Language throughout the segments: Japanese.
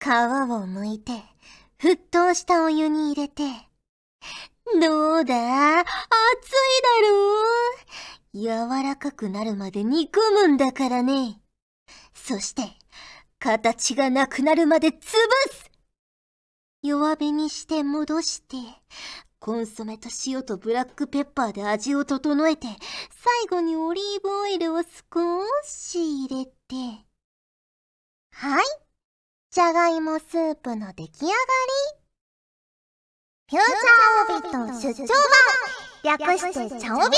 皮を剥いて、沸騰したお湯に入れて、どうだ？熱いだろ？う柔らかくなるまで煮込むんだからね。そして、形がなくなるまで潰す弱火にして戻して、コンソメと塩とブラックペッパーで味を整えて、最後にオリーブオイルを少し入れて。はい。じゃがいもスープの出来上がり。フューチャーオビット出張版略してチャオビ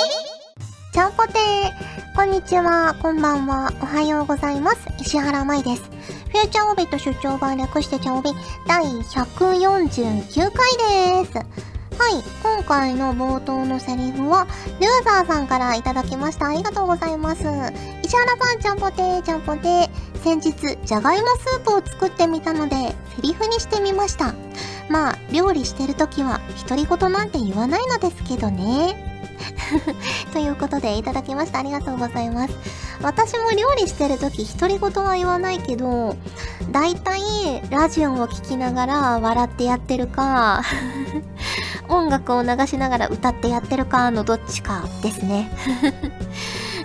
ちゃんぽてーこんにちは、こんばんは、おはようございます。石原舞です。フューチャーオビット出張版略してチャオビ第149回です。はい、今回の冒頭のセリフは、ルーザーさんからいただきました。ありがとうございます。石原さん、ちゃんぽてー、ちゃんぽてー。先日、じゃがいもスープを作ってみたので、セリフにしてみました。まあ、料理してるときは、独り言なんて言わないのですけどね。ということでいただきました。ありがとうございます。私も料理してるとき独り言は言わないけど、だいたいラジオを聴きながら笑ってやってるか、音楽を流しながら歌ってやってるかのどっちかですね。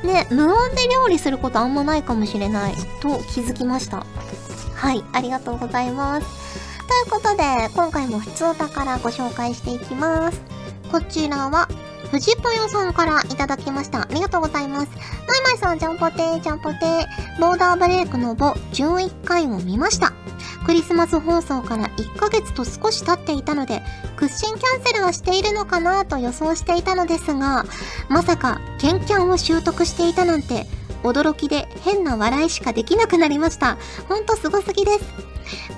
ね、無音で料理することあんまないかもしれないと気づきました。はい、ありがとうございます。ということで、今回も普通歌からご紹介していきます。こちらは、藤ぽよさんからいただきました。ありがとうございます。まいまいさん、ジャンポテー、ジャンポテー。ボーダーブレイクのボ11回を見ました。クリスマス放送から1ヶ月と少し経っていたので、屈伸キャンセルはしているのかなと予想していたのですが、まさか、ケンキャンを習得していたなんて、驚きで変な笑いしかできなくなりました。ほんとすごすぎです。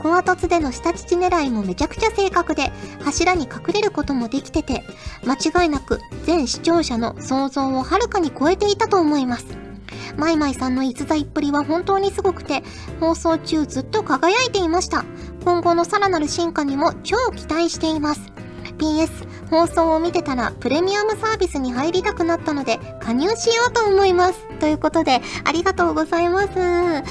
コア凸での下乳狙いもめちゃくちゃ正確で、柱に隠れることもできてて、間違いなく全視聴者の想像をはるかに超えていたと思います。マイマイさんの逸材っぷりは本当にすごくて、放送中ずっと輝いていました。今後のさらなる進化にも超期待しています。PS、放送を見てたらプレミアムサービスに入りたくなったので加入しようと思います。ということで、ありがとうございます。ね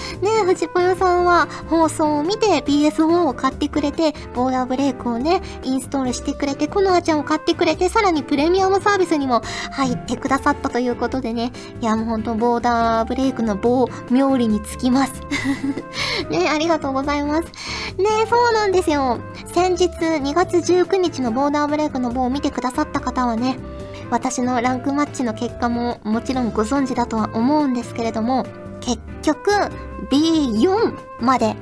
え、藤ぽよさんは放送を見て PS4 を買ってくれて、ボーダーブレイクをね、インストールしてくれて、コノアちゃんを買ってくれて、さらにプレミアムサービスにも入ってくださったということでね、いやもうほんとボーダーブレイクの棒、妙利につきます。ねありがとうございます。ねそうなんですよ。先日2月19日のボーダーブレイクの棒を見てくださった方はね、私のランクマッチの結果ももちろんご存知だとは思うんですけれども、結局 B4 まで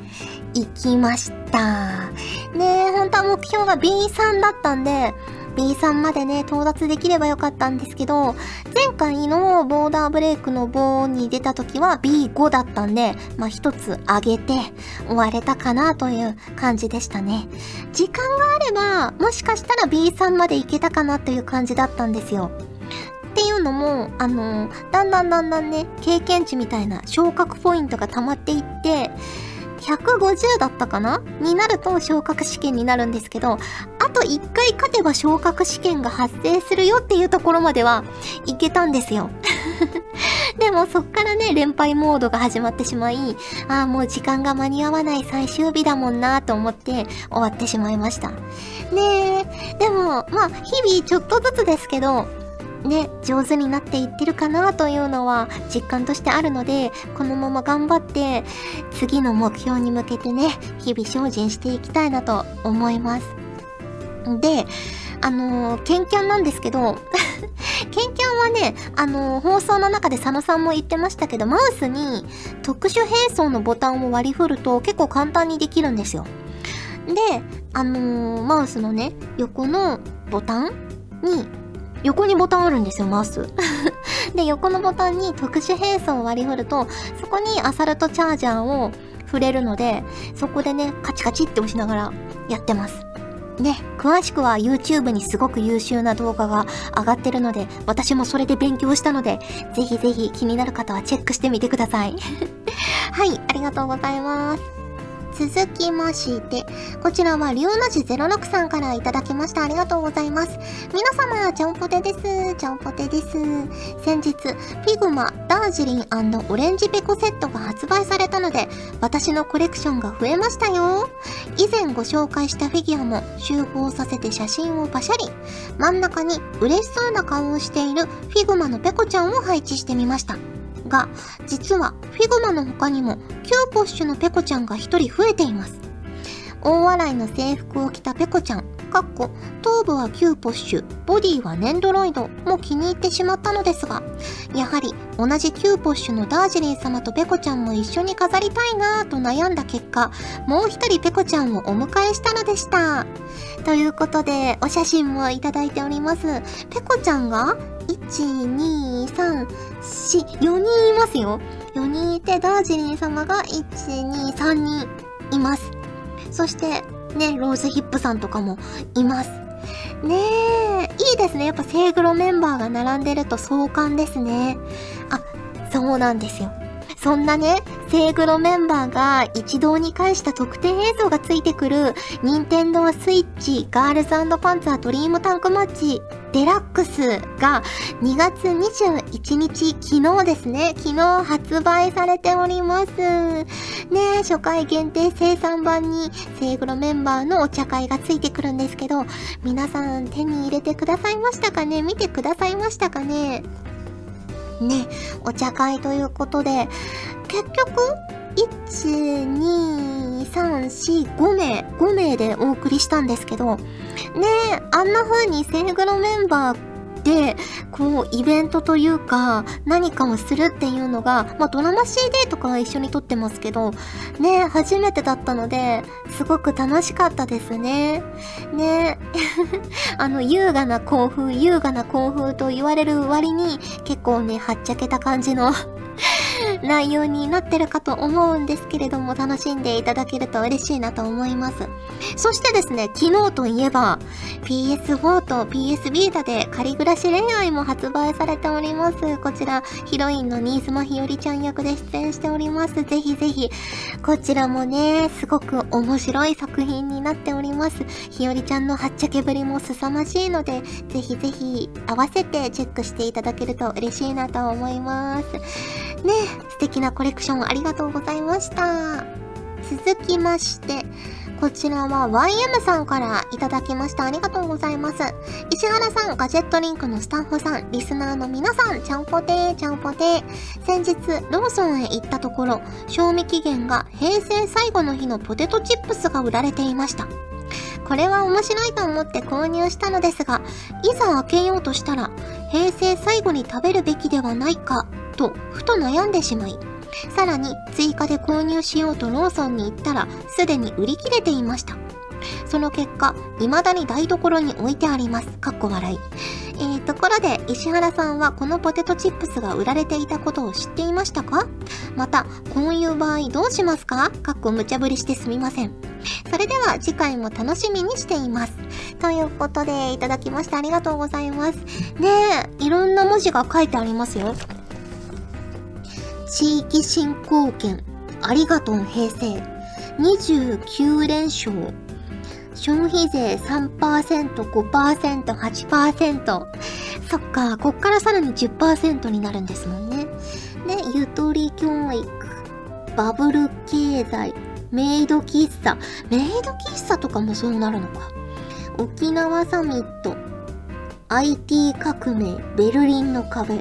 行きました。ねえ、本当は目標が B3 だったんで、B3 までね、到達できればよかったんですけど、前回のボーダーブレイクの棒に出た時は B5 だったんで、まあ一つ上げて終われたかなという感じでしたね。時間があれば、もしかしたら B3 までいけたかなという感じだったんですよ。っていうのも、あのだんだんだんだんね、経験値みたいな昇格ポイントが溜まっていって、150だったかな？になると昇格試験になるんですけど、と1回勝てば昇格試験が発生するよっていうところまではいけたんですよ。でもそっからね、連敗モードが始まってしまい、ああ、もう時間が間に合わない最終日だもんなと思って終わってしまいました。ねえ、でも、まあ、日々ちょっとずつですけど、ね、上手になっていってるかなというのは実感としてあるので、このまま頑張って、次の目標に向けてね、日々精進していきたいなと思います。で、あのー、ケンキャンなんですけど、ケンキャンはね、あのー、放送の中で佐野さんも言ってましたけど、マウスに特殊変装のボタンを割り振ると結構簡単にできるんですよ。で、あのー、マウスのね、横のボタンに横にボタンあるんですよ、マウス。で、横のボタンに特殊変装を割り振ると、そこにアサルトチャージャーを触れるので、そこでね、カチカチって押しながらやってます。ね、詳しくは YouTube にすごく優秀な動画が上がってるので、私もそれで勉強したので、ぜひぜひ気になる方はチェックしてみてください。はい、ありがとうございます。続きまして、こちらはリオナジ06さんからいただきました。ありがとうございます。皆様、ちゃんぽてです。ちゃんぽてです。先日、フィグマ、ダージリンオレンジペコセットが発売されたので、私のコレクションが増えましたよ。以前ご紹介したフィギュアも集合させて写真をパシャリ。真ん中に嬉しそうな顔をしているフィグマのペコちゃんを配置してみました。が、実はフィグマの他にもキューポッシュのペコちゃんが一人増えています。大洗の制服を着たペコちゃん、かっこ頭部はキューポッシュ、ボディはネンドロイドも気に入ってしまったのですが、やはり同じキューポッシュのダージリン様とペコちゃんも一緒に飾りたいなぁと悩んだ結果、もう一人ペコちゃんをお迎えしたのでした。ということで、お写真もいただいております。ペコちゃんが1、2、3、4、4人いますよ。4人いて、ダージリン様が1、2、3人います。そして、ね、ローズヒップさんとかもいます。ねえ、いいですね。やっぱ聖グロメンバーが並んでると壮観ですね。あ、そうなんですよ。そんなね、聖グロメンバーが一堂に会した特典映像がついてくる、任天堂スイッチガールズパンツァードリームタンクマッチデラックスが2月21日、昨日ですね、昨日発売されております。ね初回限定生産版にセイグロメンバーのお茶会がついてくるんですけど、皆さん手に入れてくださいましたかね？見てくださいましたかね？ね、お茶会ということで、結局、1、2、3、4、5名、5名でお送りしたんですけど、ね、あんな風にセイグロメンバーで、こう、イベントというか、何かをするっていうのが、まあ、ドラマ CD とかは一緒に撮ってますけど、ね、初めてだったので、すごく楽しかったですね。ね、あの、優雅な興奮、優雅な興奮と言われる割に、結構ね、はっちゃけた感じの内容になってるかと思うんですけれども、楽しんでいただけると嬉しいなと思います。そしてですね、昨日といえば、PS4 と PS ビータで仮暮らし恋愛も発売されております。こちら、ヒロインの新妻ひよりちゃん役で出演しております。ぜひぜひ、こちらもね、すごく面白い作品になっております。ひよりちゃんのはっちゃけぶりも凄まじいので、ぜひぜひ合わせてチェックしていただけると嬉しいなと思います。ね、素敵なコレクションありがとうございました。続きまして、こちらは YM さんからいただきました。ありがとうございます。石原さん、ガジェットリンクのスタッフさん、リスナーの皆さん、ちゃんぽてー、ちゃんぽてー。先日、ローソンへ行ったところ、賞味期限が平成最後の日のポテトチップスが売られていました。これは面白いと思って購入したのですが、いざ開けようとしたら、平成最後に食べるべきではないか、と、ふと悩んでしまい、さらに追加で購入しようとローソンに行ったら、すでに売り切れていました。その結果、未だに台所に置いてあります。かっこ笑い。えー、ところで、石原さんはこのポテトチップスが売られていたことを知っていましたか？また、こういう場合どうしますか？かっこ無茶ぶりしてすみません。それでは次回も楽しみにしています。ということで、いただきましてありがとうございます。ねえ、いろんな文字が書いてありますよ。地域振興券、ありがとう平成、29連勝、消費税3%、5%、8%。そっか、こっからさらに10%になるんですもんね。で、ゆとり教育、バブル経済、メイド喫茶。メイド喫茶とかもそうなるのか。沖縄サミット、IT 革命、ベルリンの壁。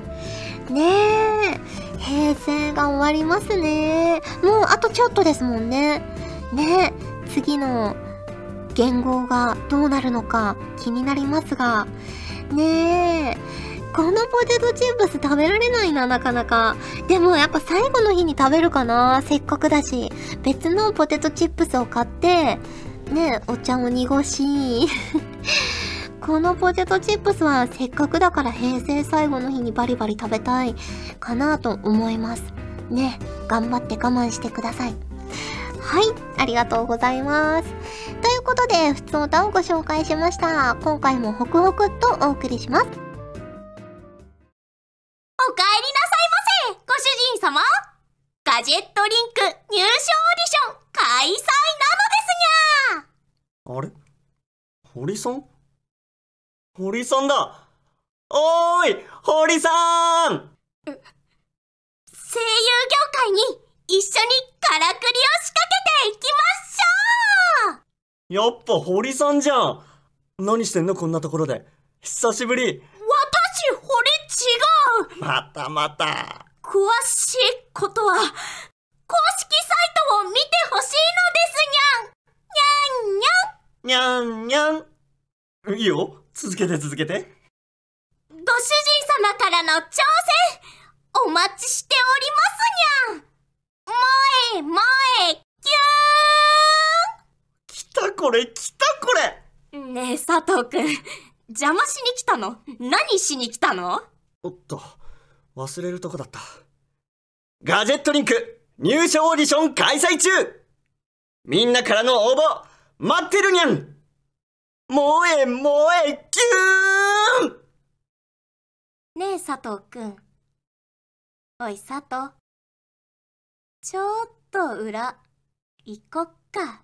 ねえ、平成が終わりますね。もうあとちょっとですもんね。ね、次の言語がどうなるのか気になりますが。ねえ、このポテトチップス食べられないな、なかなか。でもやっぱ最後の日に食べるかな、せっかくだし。別のポテトチップスを買って、ねお茶を濁し、このポテトチップスはせっかくだから平成最後の日にバリバリ食べたいかなと思います。ね、頑張って我慢してください。はい、ありがとうございます。ということで、普通歌をご紹介しました。今回もホクホクとお送りします。お帰りなさいませご主人様ガジェットリンク入賞オーディション開催なのですにゃあれ？堀さん？堀さんだ。おーい堀さん。声優業界に一緒にからくりを仕掛けていきましょう。やっぱ堀さんじゃん。何してんのこんなところで。久しぶり。私堀違う。またまた。詳しいことは公式サイトを見てほしいのですにゃんにゃん。にゃんにゃん。いいよ続けて続けて。ご主人様からの挑戦お待ちしておりますにゃん。萌え萌えキ来たこれ来たこれ。ューンねえ佐藤くん。邪魔しに来たの？何しに来たの？おっと忘れるとこだった。ガジェットリンク入賞オーディション開催中。みんなからの応募待ってるにゃん萌え萌えキューン。ねえ佐藤くん。おい佐藤。ちょっと裏行こっか。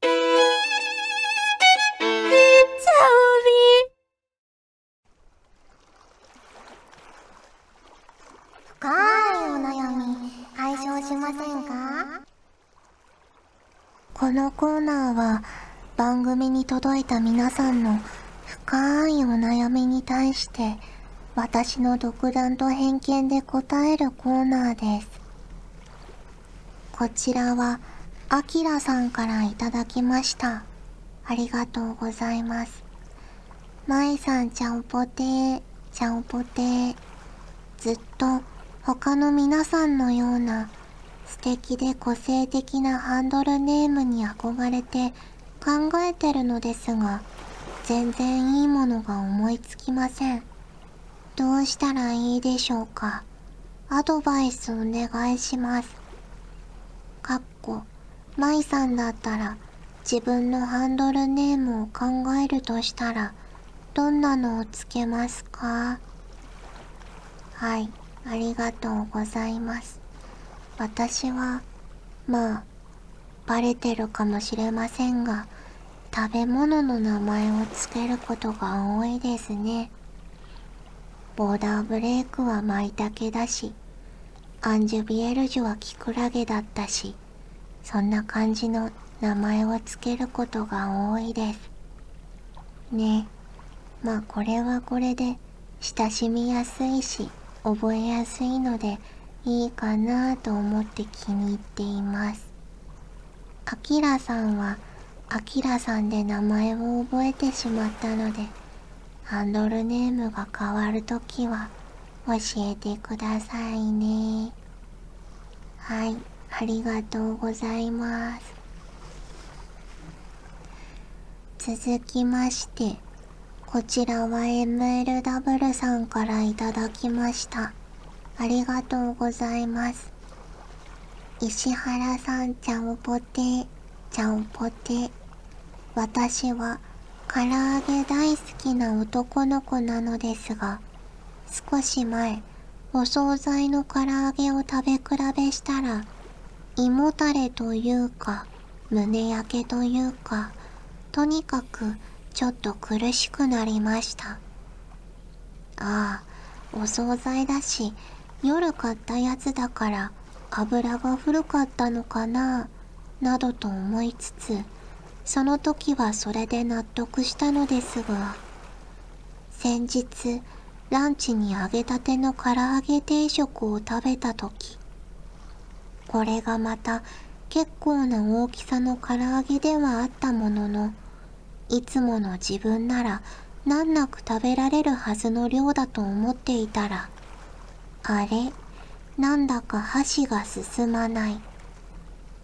チャ深いお悩み解消しませんか？このコーナーは番組に届いた皆さんの深いお悩みに対して私の独断と偏見で答えるコーナーです。こちらはあきらさんからいただきました。ありがとうございます。まいさんちゃんぽてーちゃんぽてー。ずっと他の皆さんのような素敵で個性的なハンドルネームに憧れて考えてるのですが全然いいものが思いつきません。どうしたらいいでしょうか。アドバイスお願いします。かっこまいさんだったら自分のハンドルネームを考えるとしたらどんなのをつけますか。はいありがとうございます。私は、まあ、バレてるかもしれませんが、食べ物の名前を付けることが多いですね。ボーダーブレイクは舞茸だし、アンジュビエルジュはキクラゲだったし、そんな感じの名前を付けることが多いです。ねまあこれはこれで親しみやすいし、覚えやすいのでいいかなと思って気に入っています。あきらさんはあきらさんで名前を覚えてしまったのでハンドルネームが変わるときは教えてくださいね。はい、ありがとうございます。続きまして、こちらは MLW さんからいただきました。ありがとうございます。石原さんちゃんぽて、ちゃんぽて。私は唐揚げ大好きな男の子なのですが、少し前、お惣菜の唐揚げを食べ比べしたら、胃もたれというか、胸焼けというか、とにかくちょっと苦しくなりました。ああ、お惣菜だし、夜買ったやつだから油が古かったのかな、などと思いつつ、その時はそれで納得したのですが、先日、ランチに揚げたての唐揚げ定食を食べた時、これがまた結構な大きさの唐揚げではあったものの、いつもの自分なら難なく食べられるはずの量だと思っていたら、あれ、なんだか箸が進まない。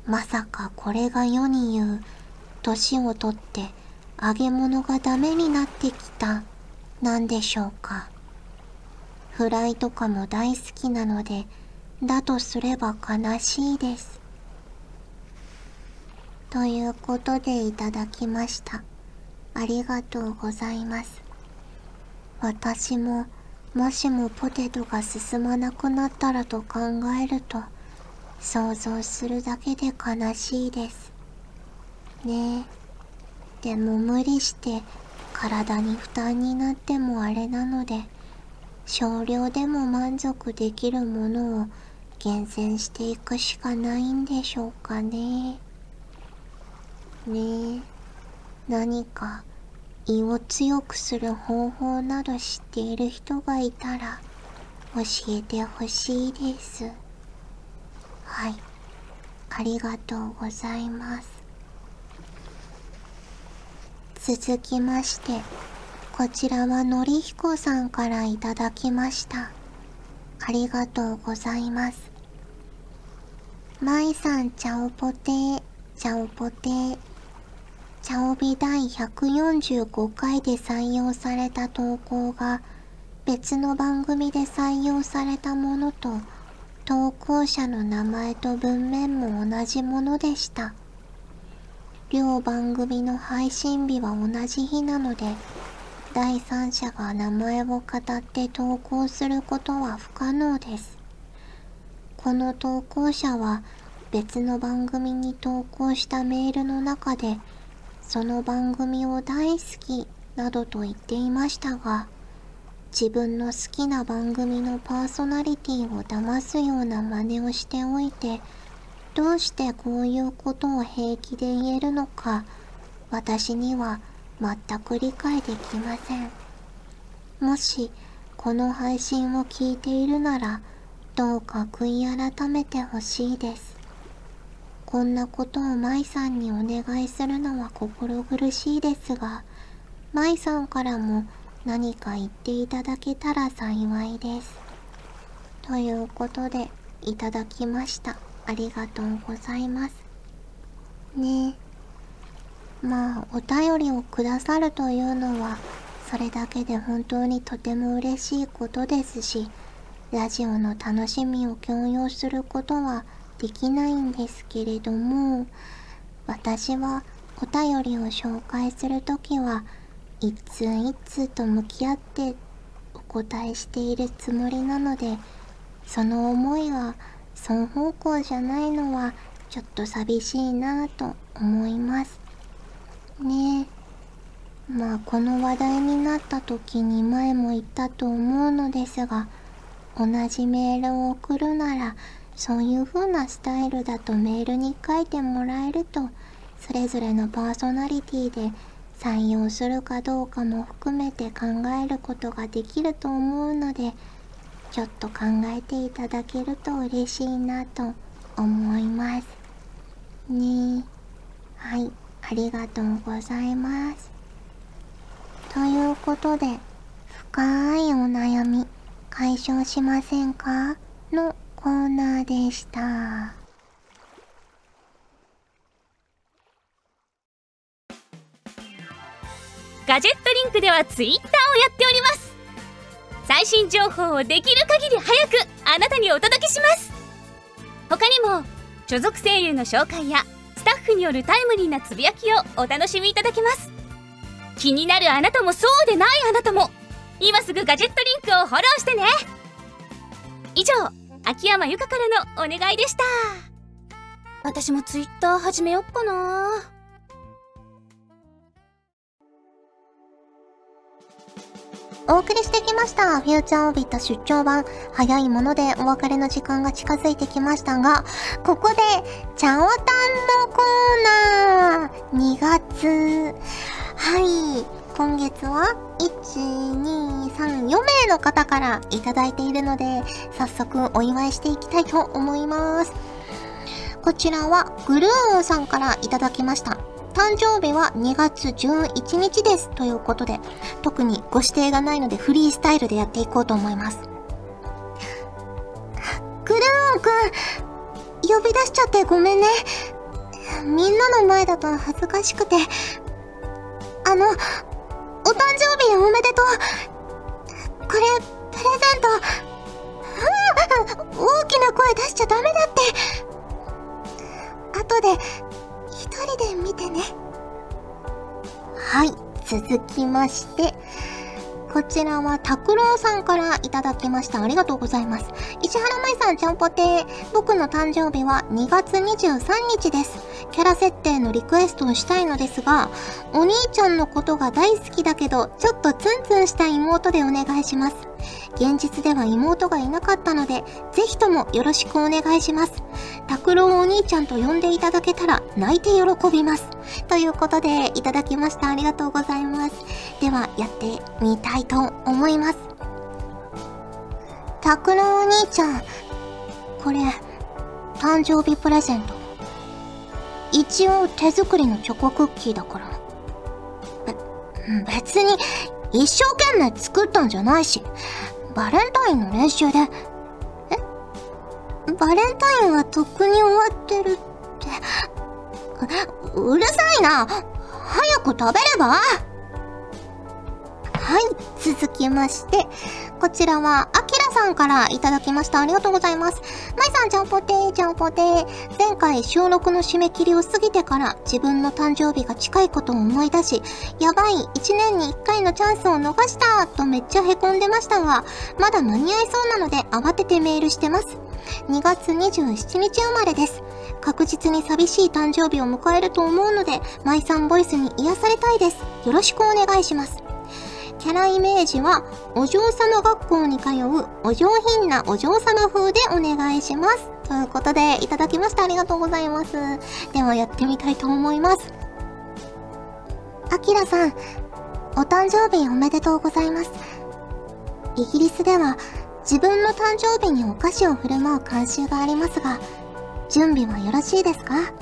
まさかこれが世に言う、年をとって揚げ物がダメになってきた、なんでしょうか。フライとかも大好きなので、だとすれば悲しいです。ということでいただきました。ありがとうございます。私も、もしもポテトが進まなくなったらと考えると、想像するだけで悲しいです。ねえ。でも無理して体に負担になってもあれなので少量でも満足できるものを厳選していくしかないんでしょうかね。ねえ。何か胃を強くする方法など知っている人がいたら教えてほしいです。はい。ありがとうございます。続きましてこちらはのりひこさんからいただきました。ありがとうございます。まいさんちゃおぽてーちゃおぽてー。チャオビ第145回で採用された投稿が別の番組で採用されたものと投稿者の名前と文面も同じものでした。両番組の配信日は同じ日なので第三者が名前を語って投稿することは不可能です。この投稿者は別の番組に投稿したメールの中でその番組を大好きなどと言っていましたが自分の好きな番組のパーソナリティを騙すような真似をしておいてどうしてこういうことを平気で言えるのか私には全く理解できません。もしこの配信を聞いているならどうか悔い改めてほしいです。こんなことを舞さんにお願いするのは心苦しいですが舞さんからも何か言っていただけたら幸いです。ということでいただきました。ありがとうございます。ね。えまあ、お便りをくださるというのは、それだけで本当にとても嬉しいことですし、ラジオの楽しみを共有することはできないんですけれども、私はお便りを紹介するときは、一通一通と向き合ってお答えしているつもりなので、その思いは双方向じゃないのはちょっと寂しいなぁと思います。ね。えまあこの話題になった時に前も言ったと思うのですが同じメールを送るならそういう風なスタイルだとメールに書いてもらえるとそれぞれのパーソナリティで採用するかどうかも含めて考えることができると思うのでちょっと考えていただけると嬉しいなと思います。ねはい、ありがとうございます。ということで、深いお悩み解消しませんか？のコーナーでした。ガジェットリンクではツイッターをやっております。最新情報をできる限り早くあなたにお届けします。他にも所属声優の紹介やスタッフによるタイムリーなつぶやきをお楽しみいただけます。気になるあなたもそうでないあなたも今すぐガジェットリンクをフォローしてね。以上秋山由香からのお願いでした私もツイッター始めよっかなお送りしてきました。フューチャーオビット出張版。早いものでお別れの時間が近づいてきましたが、ここで、チャオタンのコーナー !2 月。はい。今月は、1、2、3、4名の方からいただいているので、早速お祝いしていきたいと思います。こちらは、グルーンさんからいただきました。誕生日は2月11日です。ということで、特にご指定がないのでフリースタイルでやっていこうと思います。クルーンくん、呼び出しちゃってごめんね。みんなの前だと恥ずかしくて。あの、お誕生日おめでとう。これ、プレゼント。大きな声出しちゃダメだって。後で、一人で見てね。はい、続きまして、こちらは拓郎さんからいただきました。ありがとうございます。石原舞さんちゃんぽてー。僕の誕生日は2月23日です。キャラ設定のリクエストをしたいのですが、お兄ちゃんのことが大好きだけど、ちょっとツンツンした妹でお願いします。現実では妹がいなかったので、ぜひともよろしくお願いします。拓郎お兄ちゃんと呼んでいただけたら泣いて喜びます。ということで、いただきました。ありがとうございます。では、やってみたいと思います。拓郎お兄ちゃん、これ、誕生日プレゼント。一応手作りのチョコクッキーだから。別に一生懸命作ったんじゃないし、バレンタインの練習で、え？バレンタインはとっくに終わってるって。ううるさいな。早く食べれば？はい、続きまして、こちらは、あきらさんからいただきました。ありがとうございます。まいさん、ちゃんぽてー、ちゃんぽてー。前回収録の締め切りを過ぎてから自分の誕生日が近いことを思い出し、やばい、1年に1回のチャンスを逃したとめっちゃ凹んでましたが、まだ間に合いそうなので慌ててメールしてます。2月27日生まれです。確実に寂しい誕生日を迎えると思うので、マイさんボイスに癒されたいです。よろしくお願いします。キャライメージは、お嬢様学校に通うお上品なお嬢様風でお願いします。ということで、いただきました。ありがとうございます。では、やってみたいと思います。あきらさん、お誕生日おめでとうございます。イギリスでは、自分の誕生日にお菓子を振る舞う慣習がありますが、準備はよろしいですか？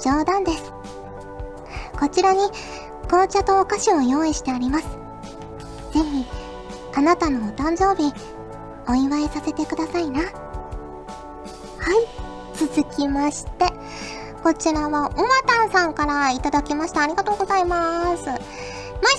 冗談です。こちらに紅茶とお菓子を用意してあります。ぜひ、あなたのお誕生日、お祝いさせてくださいな。はい、続きまして、こちらは、おまたんさんからいただきました。ありがとうございます。まい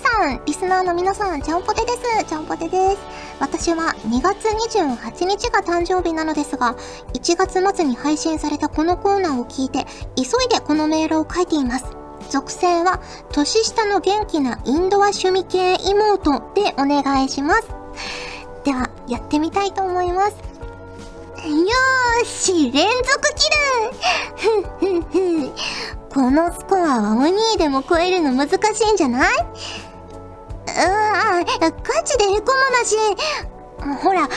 さん、リスナーの皆さん、ちゃんぽてです。ちゃんぽてです。私は2月28日が誕生日なのですが、1月末に配信されたこのコーナーを聞いて、急いでこのメールを書いています。属性は、年下の元気なインドア趣味系妹でお願いします。では、やってみたいと思います。よーし、連続キルふんふんふ。このスコアはお兄でも超えるの難しいんじゃない？うわぁ、ガチでへこむなし。ほら、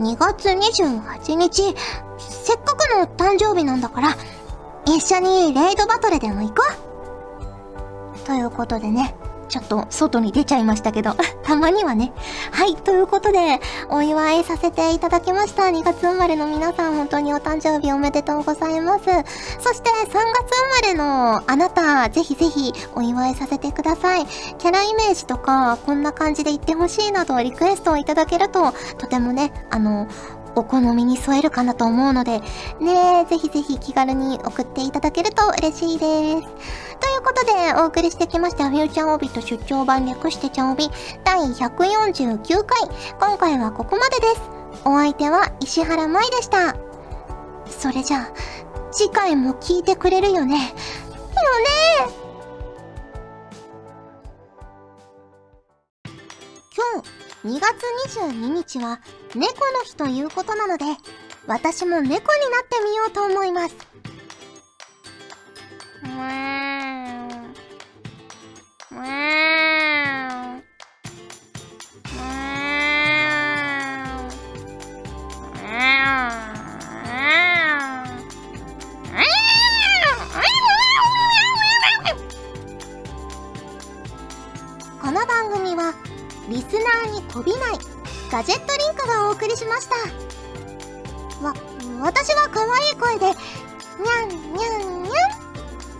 2月28日、せっかくの誕生日なんだから、一緒にレイドバトルでも行こう。ということでね、ちょっと外に出ちゃいましたけど、たまにはね。はい、ということで、お祝いさせていただきました。2月生まれの皆さん、本当にお誕生日おめでとうございます。そして、3月生まれのあなた、ぜひぜひお祝いさせてください。キャライメージとか、こんな感じで言ってほしいなど、リクエストをいただけると、とてもね、あの、お好みに添えるかなと思うので、ねえ、ぜひぜひ気軽に送っていただけると嬉しいです。ということで、お送りしてきました、フューチャーオビと出張版略してちゃんおび、第149回。今回はここまでです。お相手は石原舞でした。それじゃあ、次回も聞いてくれるよね。よね今日、2月22日は、猫の日ということなので、私も猫になってみようと思います。この番組はリスナーにこびないガジェットリンクがお送りしました。わ私は可愛い声でにゃんにゃんにゃん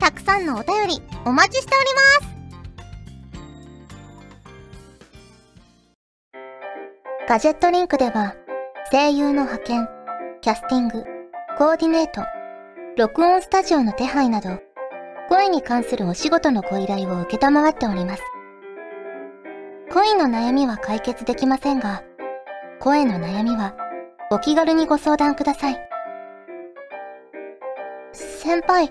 たくさんのお便りお待ちしておりますガジェットリンクでは声優の派遣、キャスティング、コーディネート、録音スタジオの手配など、声に関するお仕事のご依頼を受けたまわっております。恋の悩みは解決できませんが、声の悩みはお気軽にご相談ください。先輩、